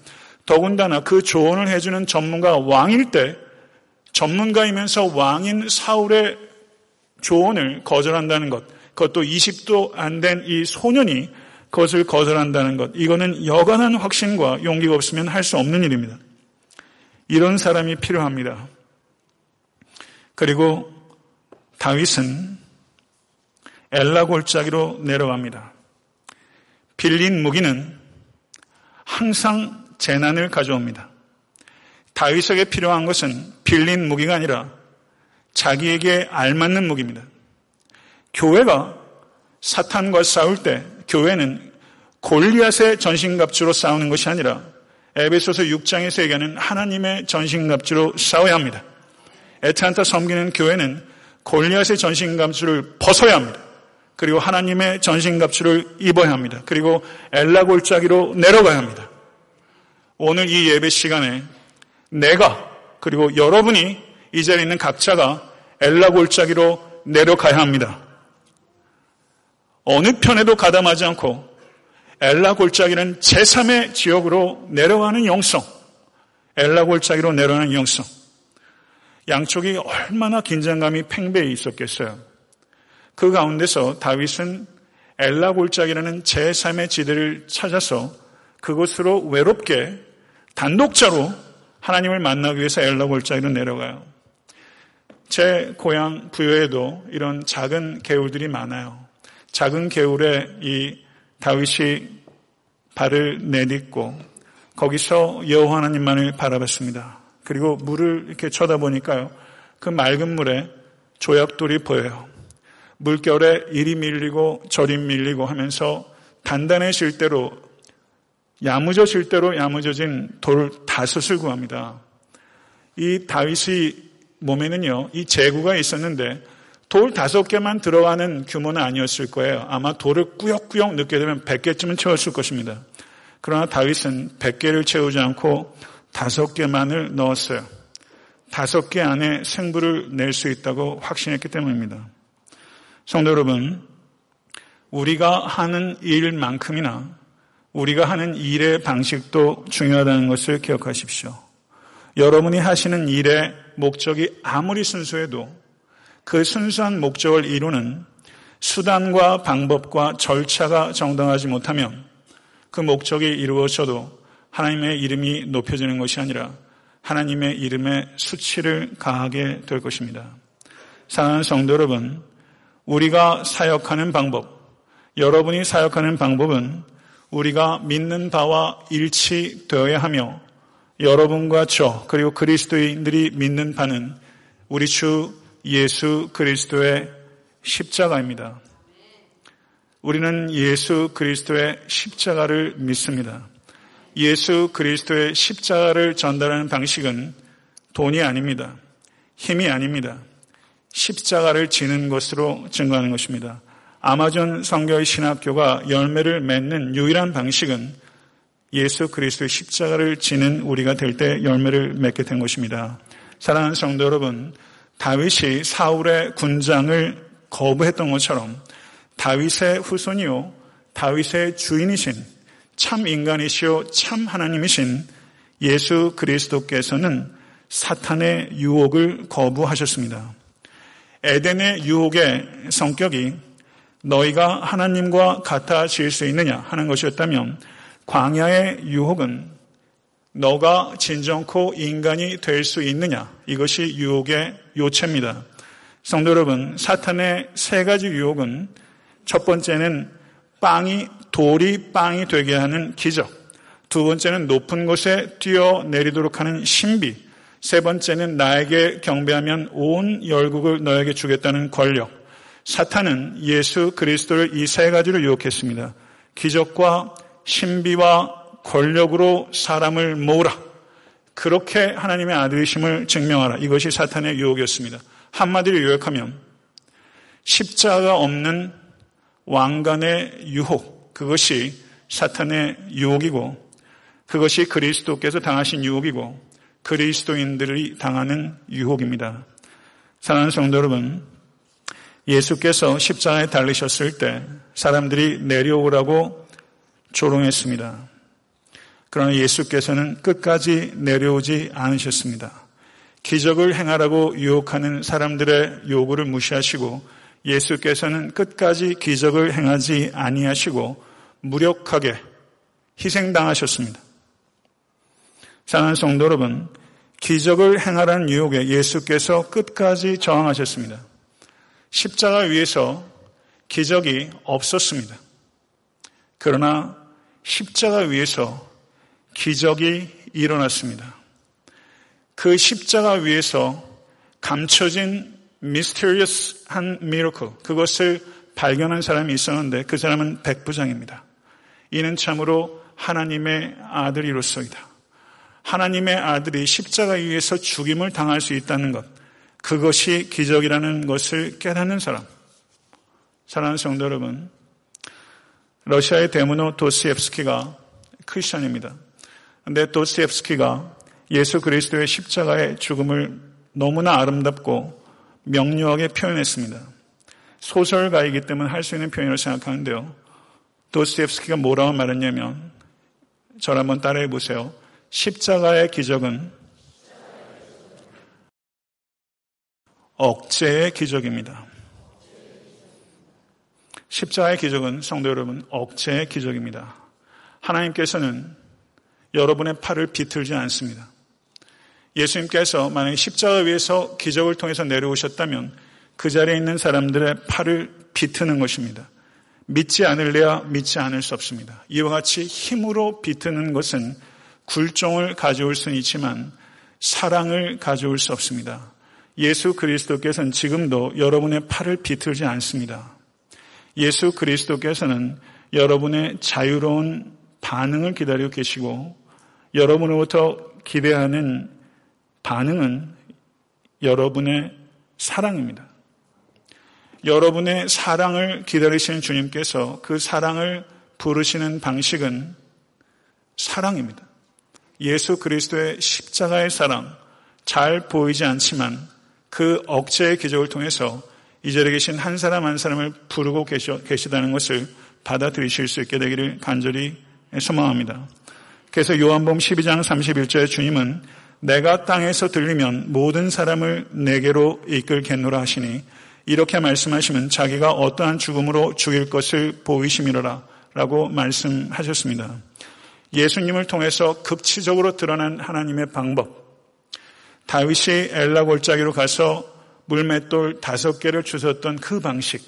Speaker 1: 더군다나 그 조언을 해주는 전문가가 왕일 때 전문가이면서 왕인 사울의 조언을 거절한다는 것, 그것도 20도 안 된 이 소년이 그것을 거절한다는 것, 이거는 여간한 확신과 용기가 없으면 할 수 없는 일입니다. 이런 사람이 필요합니다. 그리고 다윗은 엘라 골짜기로 내려갑니다. 빌린 무기는 항상 재난을 가져옵니다. 다윗에게 필요한 것은 빌린 무기가 아니라 자기에게 알맞는 무기입니다. 교회가 사탄과 싸울 때 교회는 골리앗의 전신갑주로 싸우는 것이 아니라 에베소서 6장에서 얘기하는 하나님의 전신갑주로 싸워야 합니다. 에탄타 섬기는 교회는 골리앗의 전신갑주를 벗어야 합니다. 그리고 하나님의 전신갑주를 입어야 합니다. 그리고 엘라 골짜기로 내려가야 합니다. 오늘 이 예배 시간에 내가 그리고 여러분이 이 자리에 있는 각자가 엘라 골짜기로 내려가야 합니다. 어느 편에도 가담하지 않고 엘라 골짜기는 제3의 지역으로 내려가는 영성. 엘라 골짜기로 내려가는 영성. 양쪽이 얼마나 긴장감이 팽배해 있었겠어요. 그 가운데서 다윗은 엘라 골짜기라는 제3의 지대를 찾아서 그곳으로 외롭게 단독자로 하나님을 만나기 위해서 엘라 골짜기로 내려가요. 제 고향 부여에도 이런 작은 개울들이 많아요. 작은 개울에 이 다윗이 발을 내딛고 거기서 여호와 하나님만을 바라봤습니다. 그리고 물을 이렇게 쳐다보니까요. 그 맑은 물에 조약돌이 보여요. 물결에 이리 밀리고 저리 밀리고 하면서 단단해질 대로 야무져질 대로 야무져진 돌 다섯을 구합니다. 이 다윗의 몸에는요, 이 재구가 있었는데 돌 다섯 개만 들어가는 규모는 아니었을 거예요. 아마 돌을 꾸역꾸역 넣게 되면 100개쯤은 채웠을 것입니다. 그러나 다윗은 100개를 채우지 않고 다섯 개만을 넣었어요. 다섯 개 안에 생부를 낼 수 있다고 확신했기 때문입니다. 성도 여러분, 우리가 하는 일만큼이나 우리가 하는 일의 방식도 중요하다는 것을 기억하십시오. 여러분이 하시는 일의 목적이 아무리 순수해도 그 순수한 목적을 이루는 수단과 방법과 절차가 정당하지 못하면 그 목적이 이루어져도 하나님의 이름이 높여지는 것이 아니라 하나님의 이름에 수치를 가하게 될 것입니다. 사랑하는 성도 여러분, 우리가 사역하는 방법, 여러분이 사역하는 방법은 우리가 믿는 바와 일치되어야 하며 여러분과 저 그리고 그리스도인들이 믿는 바는 우리 주 예수 그리스도의 십자가입니다. 우리는 예수 그리스도의 십자가를 믿습니다. 예수 그리스도의 십자가를 전달하는 방식은 돈이 아닙니다. 힘이 아닙니다. 십자가를 지는 것으로 증거하는 것입니다. 아마존 성교의 신학교가 열매를 맺는 유일한 방식은 예수 그리스도의 십자가를 지는 우리가 될 때 열매를 맺게 된 것입니다. 사랑하는 성도 여러분, 다윗이 사울의 군장을 거부했던 것처럼 다윗의 후손이요, 다윗의 주인이신 참 인간이시요, 참 하나님이신 예수 그리스도께서는 사탄의 유혹을 거부하셨습니다. 에덴의 유혹의 성격이 너희가 하나님과 같아질 수 있느냐 하는 것이었다면 광야의 유혹은 너가 진정코 인간이 될 수 있느냐 이것이 유혹의 요체입니다. 성도 여러분, 사탄의 세 가지 유혹은 첫 번째는 빵이 돌이 빵이 되게 하는 기적. 두 번째는 높은 곳에 뛰어내리도록 하는 신비. 세 번째는 나에게 경배하면 온 열국을 너에게 주겠다는 권력. 사탄은 예수 그리스도를 이 세 가지로 유혹했습니다. 기적과 신비와 권력으로 사람을 모으라. 그렇게 하나님의 아들이심을 증명하라. 이것이 사탄의 유혹이었습니다. 한마디로 요약하면 십자가 없는 왕관의 유혹. 그것이 사탄의 유혹이고 그것이 그리스도께서 당하신 유혹이고 그리스도인들이 당하는 유혹입니다. 사랑하는 성도 여러분, 예수께서 십자가에 달리셨을 때 사람들이 내려오라고 조롱했습니다. 그러나 예수께서는 끝까지 내려오지 않으셨습니다. 기적을 행하라고 유혹하는 사람들의 요구를 무시하시고 예수께서는 끝까지 기적을 행하지 아니하시고 무력하게 희생당하셨습니다. 사랑하는 성도 여러분, 기적을 행하라는 유혹에 예수께서 끝까지 저항하셨습니다. 십자가 위에서 기적이 없었습니다. 그러나 십자가 위에서 기적이 일어났습니다. 그 십자가 위에서 감춰진 미스테리어스한 미러클 그것을 발견한 사람이 있었는데 그 사람은 백부장입니다. 이는 참으로 하나님의 아들이로서이다. 하나님의 아들이 십자가 위에서 죽임을 당할 수 있다는 것, 그것이 기적이라는 것을 깨닫는 사람. 사랑하는 성도 여러분, 러시아의 데모노 도스옙스키가 크리스천입니다. 그런데 도스옙스키가 예수 그리스도의 십자가의 죽음을 너무나 아름답고 명료하게 표현했습니다. 소설가이기 때문에 할 수 있는 표현을 생각하는데요. 도스옙스키가 뭐라고 말했냐면 저를 한번 따라해 보세요. 십자가의 기적은 억제의 기적입니다. 십자가의 기적은 성도 여러분 억제의 기적입니다. 하나님께서는 여러분의 팔을 비틀지 않습니다. 예수님께서 만약 십자가 위에서 기적을 통해서 내려오셨다면 그 자리에 있는 사람들의 팔을 비트는 것입니다. 믿지 않을래야 믿지 않을 수 없습니다. 이와 같이 힘으로 비트는 것은 굴종을 가져올 수는 있지만 사랑을 가져올 수 없습니다. 예수 그리스도께서는 지금도 여러분의 팔을 비틀지 않습니다. 예수 그리스도께서는 여러분의 자유로운 반응을 기다리고 계시고 여러분으로부터 기대하는 반응은 여러분의 사랑입니다. 여러분의 사랑을 기다리시는 주님께서 그 사랑을 부르시는 방식은 사랑입니다. 예수 그리스도의 십자가의 사랑, 잘 보이지 않지만 그 억제의 기적을 통해서 이 자리에 계신 한 사람 한 사람을 부르고 계시다는 것을 받아들이실 수 있게 되기를 간절히 소망합니다. 그래서 요한복음 12장 31절에 주님은 내가 땅에서 들리면 모든 사람을 내게로 이끌겠노라 하시니 이렇게 말씀하시면 자기가 어떠한 죽음으로 죽일 것을 보이심이로라 라고 말씀하셨습니다. 예수님을 통해서 극치적으로 드러난 하나님의 방법. 다윗이 엘라 골짜기로 가서 물맷돌 다섯 개를 주셨던 그 방식.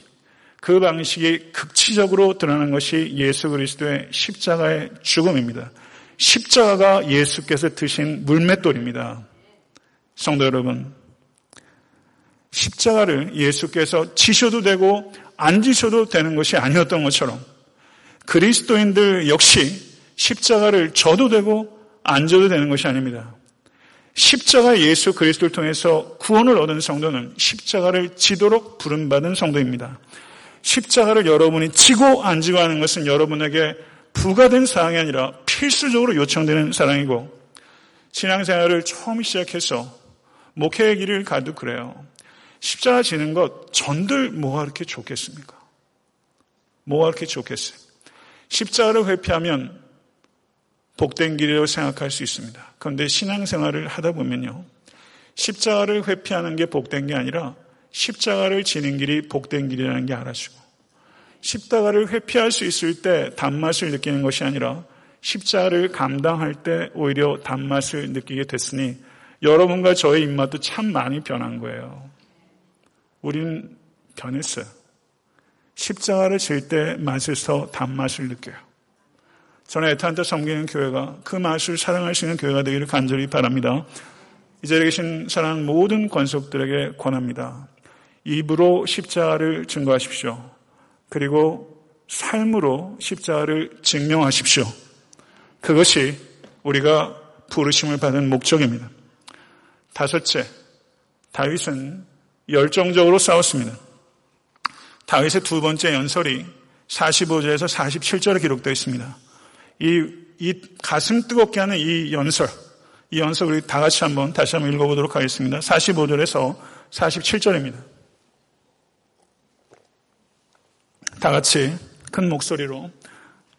Speaker 1: 그 방식이 극치적으로 드러난 것이 예수 그리스도의 십자가의 죽음입니다. 십자가가 예수께서 드신 물맷돌입니다. 성도 여러분, 십자가를 예수께서 지셔도 되고 안 지셔도 되는 것이 아니었던 것처럼 그리스도인들 역시 십자가를 져도 되고 안 져도 되는 것이 아닙니다. 십자가 예수 그리스도를 통해서 구원을 얻은 성도는 십자가를 지도록 부름받은 성도입니다. 십자가를 여러분이 지고 안 지고 하는 것은 여러분에게 부가된 사항이 아니라 필수적으로 요청되는 사랑이고 신앙생활을 처음 시작해서 목회의 길을 가도 그래요. 십자가 지는 것 전들 뭐가 그렇게 좋겠습니까? 뭐가 그렇게 좋겠어요? 십자가를 회피하면 복된 길이라고 생각할 수 있습니다. 그런데 신앙생활을 하다 보면요. 십자가를 회피하는 게 복된 게 아니라 십자가를 지는 길이 복된 길이라는 게 알아주고 십자가를 회피할 수 있을 때 단맛을 느끼는 것이 아니라 십자가를 감당할 때 오히려 단맛을 느끼게 됐으니 여러분과 저의 입맛도 참 많이 변한 거예요. 우리는 변했어요. 십자가를 질 때 맛에서 단맛을 느껴요. 저는 애타한테 섬기는 교회가 그 맛을 사랑할 수 있는 교회가 되기를 간절히 바랍니다. 이 자리에 계신 사랑 모든 권속들에게 권합니다. 입으로 십자가를 증거하십시오. 그리고 삶으로 십자가를 증명하십시오. 그것이 우리가 부르심을 받은 목적입니다. 다섯째, 다윗은 열정적으로 싸웠습니다. 다윗의 두 번째 연설이 45절에서 47절에 기록되어 있습니다. 이, 이 가슴 뜨겁게 하는 이 연설, 이 연설 우리 다 같이 한번 다시 한번 읽어보도록 하겠습니다. 45절에서 47절입니다. 다 같이 큰 목소리로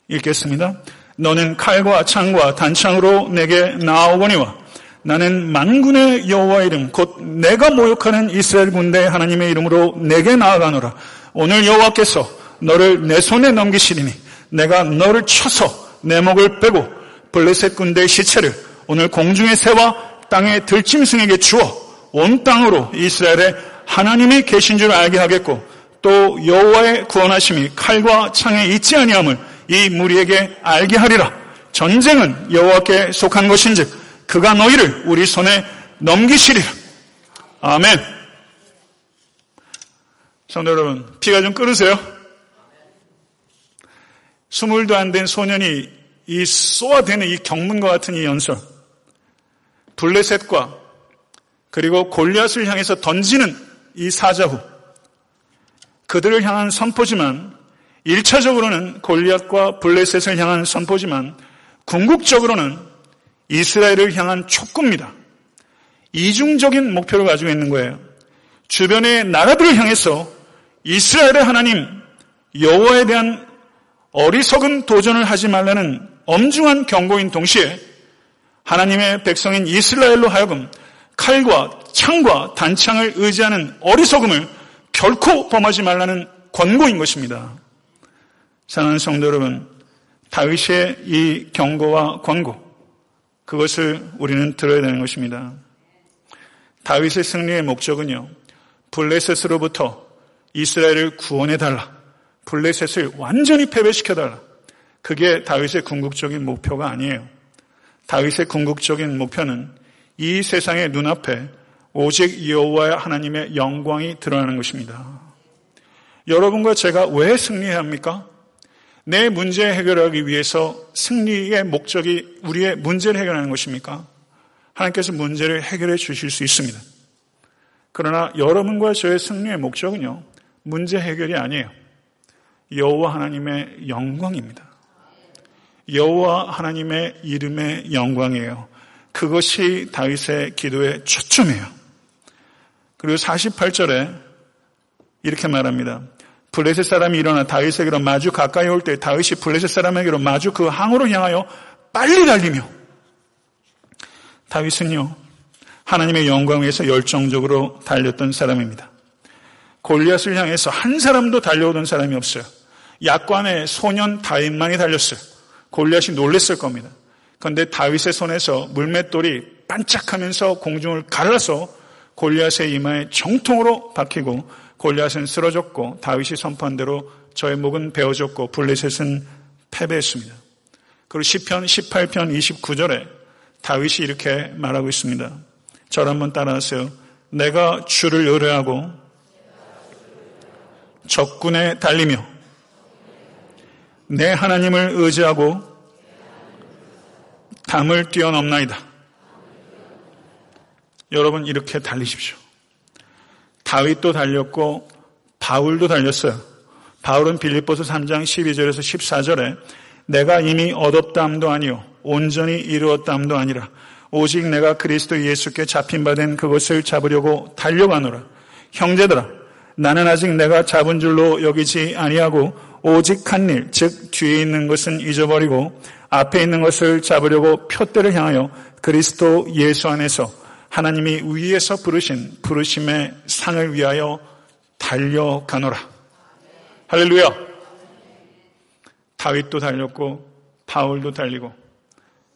Speaker 1: 읽겠습니다. 너는 칼과 창과 단창으로 내게 나오거니와 나는 만군의 여호와 이름 곧 내가 모욕하는 이스라엘 군대 하나님의 이름으로 내게 나아가노라. 오늘 여호와께서 너를 내 손에 넘기시리니 내가 너를 쳐서 내 목을 빼고 블레셋 군대의 시체를 오늘 공중의 새와 땅의 들짐승에게 주어 온 땅으로 이스라엘의 하나님이 계신 줄 알게 하겠고 또 여호와의 구원하심이 칼과 창에 있지 아니함을 이 무리에게 알게 하리라. 전쟁은 여호와께 속한 것인즉 그가 너희를 우리 손에 넘기시리라. 아멘. 성도 여러분, 피가 좀 끓으세요? 스물도 안 된 소년이 이 쏘아대는 이 경문과 같은 이 연설, 블레셋과 그리고 골리앗을 향해서 던지는 이 사자후, 그들을 향한 선포지만 1차적으로는 골리앗과 블레셋을 향한 선포지만 궁극적으로는 이스라엘을 향한 촉구입니다. 이중적인 목표를 가지고 있는 거예요. 주변의 나라들을 향해서 이스라엘의 하나님 여호와에 대한 어리석은 도전을 하지 말라는 엄중한 경고인 동시에 하나님의 백성인 이스라엘로 하여금 칼과 창과 단창을 의지하는 어리석음을 결코 범하지 말라는 권고인 것입니다. 사랑하는 성도 여러분, 다윗의 이 경고와 권고, 그것을 우리는 들어야 되는 것입니다. 다윗의 승리의 목적은요, 블레셋으로부터 이스라엘을 구원해 달라. 블레셋을 완전히 패배시켜 달라. 그게 다윗의 궁극적인 목표가 아니에요. 다윗의 궁극적인 목표는 이 세상의 눈앞에 오직 여호와의 하나님의 영광이 드러나는 것입니다. 여러분과 제가 왜 승리해야 합니까? 내 문제 해결하기 위해서 승리의 목적이 우리의 문제를 해결하는 것입니까? 하나님께서 문제를 해결해 주실 수 있습니다. 그러나 여러분과 저의 승리의 목적은요, 문제 해결이 아니에요. 여호와 하나님의 영광입니다. 여호와 하나님의 이름의 영광이에요. 그것이 다윗의 기도의 초점이에요. 그리고 48절에 이렇게 말합니다. 블레셋 사람이 일어나 다윗에게로 마주 가까이 올 때 다윗이 블레셋 사람에게로 마주 그 항으로 향하여 빨리 달리며 다윗은요 하나님의 영광 위해서 열정적으로 달렸던 사람입니다. 골리앗을 향해서 한 사람도 달려오던 사람이 없어요. 약관의 소년 다윗만이 달렸어요. 골리앗이 놀랬을 겁니다. 그런데 다윗의 손에서 물맷돌이 반짝하면서 공중을 갈라서 골리앗의 이마에 정통으로 박히고 골리앗은 쓰러졌고 다윗이 선포한 대로 저의 목은 베어졌고 블레셋은 패배했습니다. 그리고 시편 18편 29절에 다윗이 이렇게 말하고 있습니다. 저를 한번 따라하세요. 내가 주를 의뢰하고 적군에 달리며 내 하나님을 의지하고 담을 뛰어넘나이다. 여러분 이렇게 달리십시오. 다윗도 달렸고 바울도 달렸어요. 바울은 빌립보서 3장 12절에서 14절에 내가 이미 얻었다함도 아니요 온전히 이루었다함도 아니라 오직 내가 그리스도 예수께 잡힌 바 된 그것을 잡으려고 달려가노라. 형제들아 나는 아직 내가 잡은 줄로 여기지 아니하고 오직 한 일, 즉 뒤에 있는 것은 잊어버리고 앞에 있는 것을 잡으려고 표대를 향하여 그리스도 예수 안에서 하나님이 위에서 부르신 부르심의 상을 위하여 달려가노라. 할렐루야. 다윗도 달렸고 바울도 달리고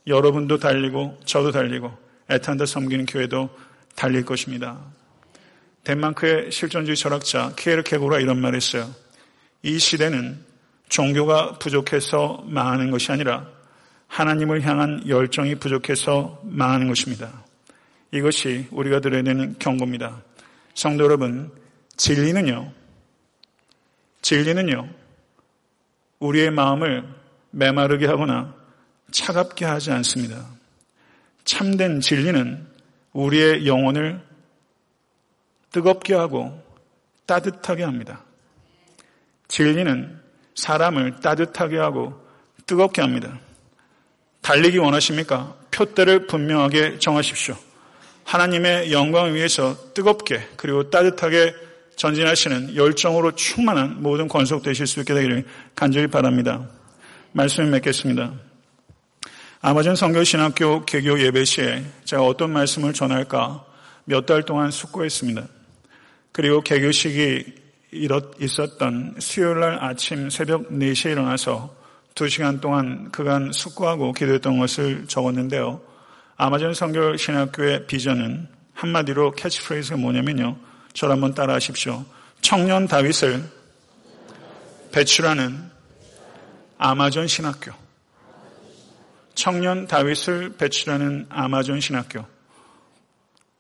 Speaker 1: 여러분도 달리고 저도 달리고 애탄다 섬기는 교회도 달릴 것입니다. 덴마크의 실존주의 철학자 키에르케고가 이런 말을 했어요. 이 시대는 종교가 부족해서 망하는 것이 아니라 하나님을 향한 열정이 부족해서 망하는 것입니다. 이것이 우리가 들어야 되는 경고입니다. 성도 여러분, 진리는요, 진리는요, 우리의 마음을 메마르게 하거나 차갑게 하지 않습니다. 참된 진리는 우리의 영혼을 뜨겁게 하고 따뜻하게 합니다. 진리는 사람을 따뜻하게 하고 뜨겁게 합니다. 달리기 원하십니까? 표대를 분명하게 정하십시오. 하나님의 영광을 위해서 뜨겁게 그리고 따뜻하게 전진하시는 열정으로 충만한 모든 권속 되실 수 있게 되기를 간절히 바랍니다. 말씀을 맺겠습니다. 아마존 성교신학교 개교 예배 시에 제가 어떤 말씀을 전할까 몇 달 동안 숙고했습니다. 그리고 개교식이 있었던 수요일 날 아침 새벽 4시에 일어나서 2시간 동안 그간 숙고하고 기도했던 것을 적었는데요. 아마존 성교 신학교의 비전은 한마디로 캐치프레이즈가 뭐냐면요. 저를 한번 따라 하십시오. 청년 다윗을 배출하는 아마존 신학교. 청년 다윗을 배출하는 아마존 신학교.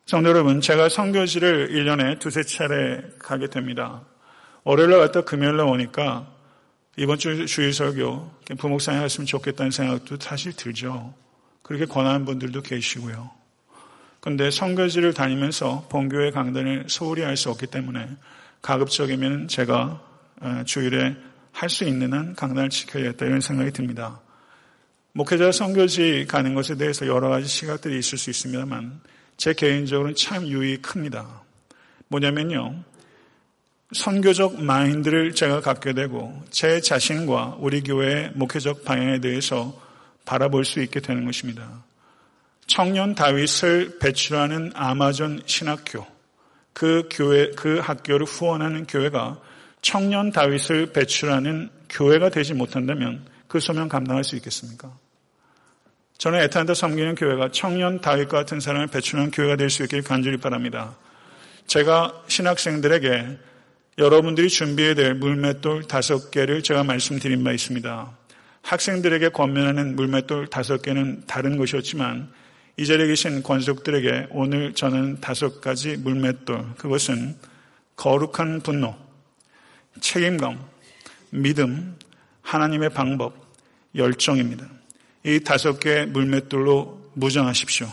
Speaker 1: 성도 여러분, 제가 성교지를 1년에 두세 차례 가게 됩니다. 월요일날 갔다 금요일날 오니까 이번 주 주일 설교 부목사님 하셨으면 좋겠다는 생각도 사실 들죠. 그렇게 권하는 분들도 계시고요. 그런데 성교지를 다니면서 본교회 강단을 소홀히 할 수 없기 때문에 가급적이면 제가 어, 주일에 할 수 있는 한 강단을 지켜야겠다 이런 생각이 듭니다. 목회자 선교지 가는 것에 대해서 여러 가지 시각들이 있을 수 있습니다만 제 개인적으로는 참 유익 큽니다. 뭐냐면요. 선교적 마인드를 제가 갖게 되고 제 자신과 우리 교회의 목회적 방향에 대해서 바라볼 수 있게 되는 것입니다. 청년 다윗을 배출하는 아마존 신학교, 그 교회, 그 학교를 후원하는 교회가 청년 다윗을 배출하는 교회가 되지 못한다면 그 소명 감당할 수 있겠습니까? 저는 에탄다 섬기는 교회가 청년 다윗 같은 사람을 배출하는 교회가 될 수 있길 간절히 바랍니다. 제가 신학생들에게 여러분들이 준비해야 될 물맷돌 다섯 개를 제가 말씀드린 바 있습니다. 학생들에게 권면하는 물맷돌 다섯 개는 다른 것이었지만 이 자리에 계신 권속들에게 오늘 저는 다섯 가지 물맷돌 그것은 거룩한 분노, 책임감, 믿음, 하나님의 방법, 열정입니다. 이 다섯 개의 물맷돌로 무장하십시오.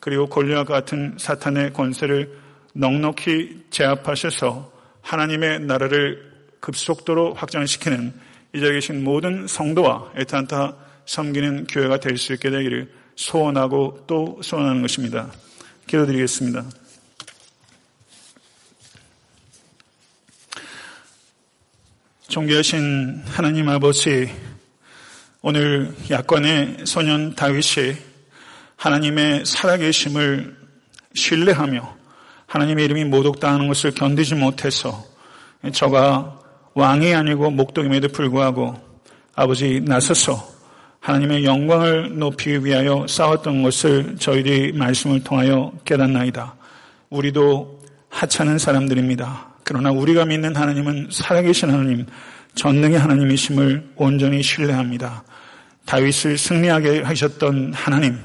Speaker 1: 그리고 권리와 같은 사탄의 권세를 넉넉히 제압하셔서 하나님의 나라를 급속도로 확장시키는 이 자리에 계신 모든 성도와 에탄타 섬기는 교회가 될 수 있게 되기를 소원하고 또 소원하는 것입니다. 기도드리겠습니다. 존귀하신 하나님 아버지 오늘 야권의 소년 다윗이 하나님의 살아계심을 신뢰하며 하나님의 이름이 모독당하는 것을 견디지 못해서 저가 왕이 아니고 목독임에도 불구하고 아버지 나서서 하나님의 영광을 높이기 위하여 싸웠던 것을 저희들이 말씀을 통하여 깨닫나이다. 우리도 하찮은 사람들입니다. 그러나 우리가 믿는 하나님은 살아계신 하나님, 전능의 하나님이심을 온전히 신뢰합니다. 다윗을 승리하게 하셨던 하나님,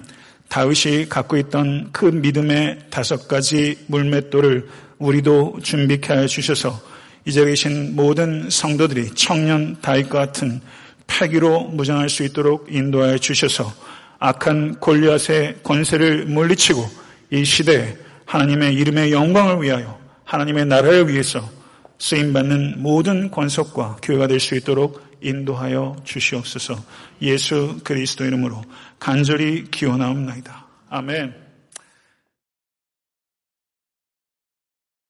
Speaker 1: 다윗이 갖고 있던 그 믿음의 다섯 가지 물맷돌을 우리도 준비케 하여 주셔서 이제 계신 모든 성도들이 청년 다윗과 같은 패기로 무장할 수 있도록 인도하여 주셔서 악한 골리앗의 권세를 물리치고 이 시대에 하나님의 이름의 영광을 위하여 하나님의 나라를 위해서 쓰임받는 모든 권속과 교회가 될 수 있도록 인도하여 주시옵소서 예수 그리스도 이름으로 간절히 기원하옵나이다. 아멘.